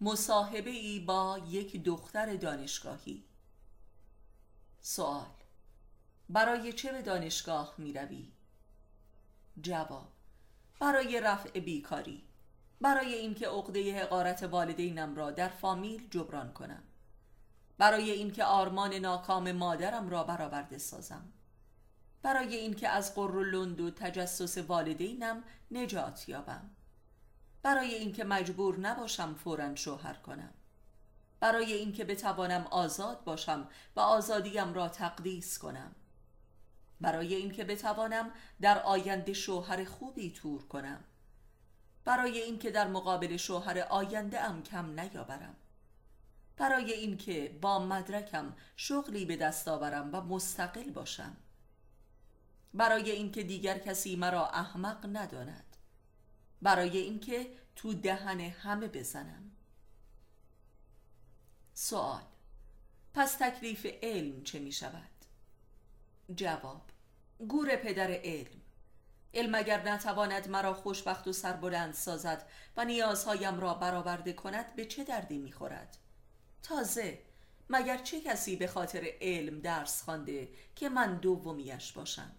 مصاحبه ای با یک دختر دانشگاهی. سوال برای چه به دانشگاه می روی؟ جواب برای رفع بیکاری. برای اینکه عقده حقارت والدینم را در فامیل جبران کنم. برای اینکه آرمان ناکام مادرم را برآورده سازم. برای اینکه از قر و لند و تجسس والدینم نجات یابم. برای اینکه مجبور نباشم فورا شوهر کنم. برای اینکه بتوانم آزاد باشم و آزادیم را تقدیس کنم. برای اینکه بتوانم در آینده شوهر خوبی تور کنم. برای اینکه در مقابل شوهر آینده ام کم نیاورم. برای اینکه با مدرکم شغلی به دست آورم و مستقل باشم. برای اینکه دیگر کسی مرا احمق نداند. برای اینکه تو دهن همه بزنم. سوال. پس تکلیف علم چه می شود؟ جواب. گور پدر علم. علم اگر نتواند مرا خوشبخت و سربلند سازد و نیازهایم را برآورده کند به چه دردی می‌خورد تازه مگر چه کسی به خاطر علم درس خوانده که من دومیش باشم؟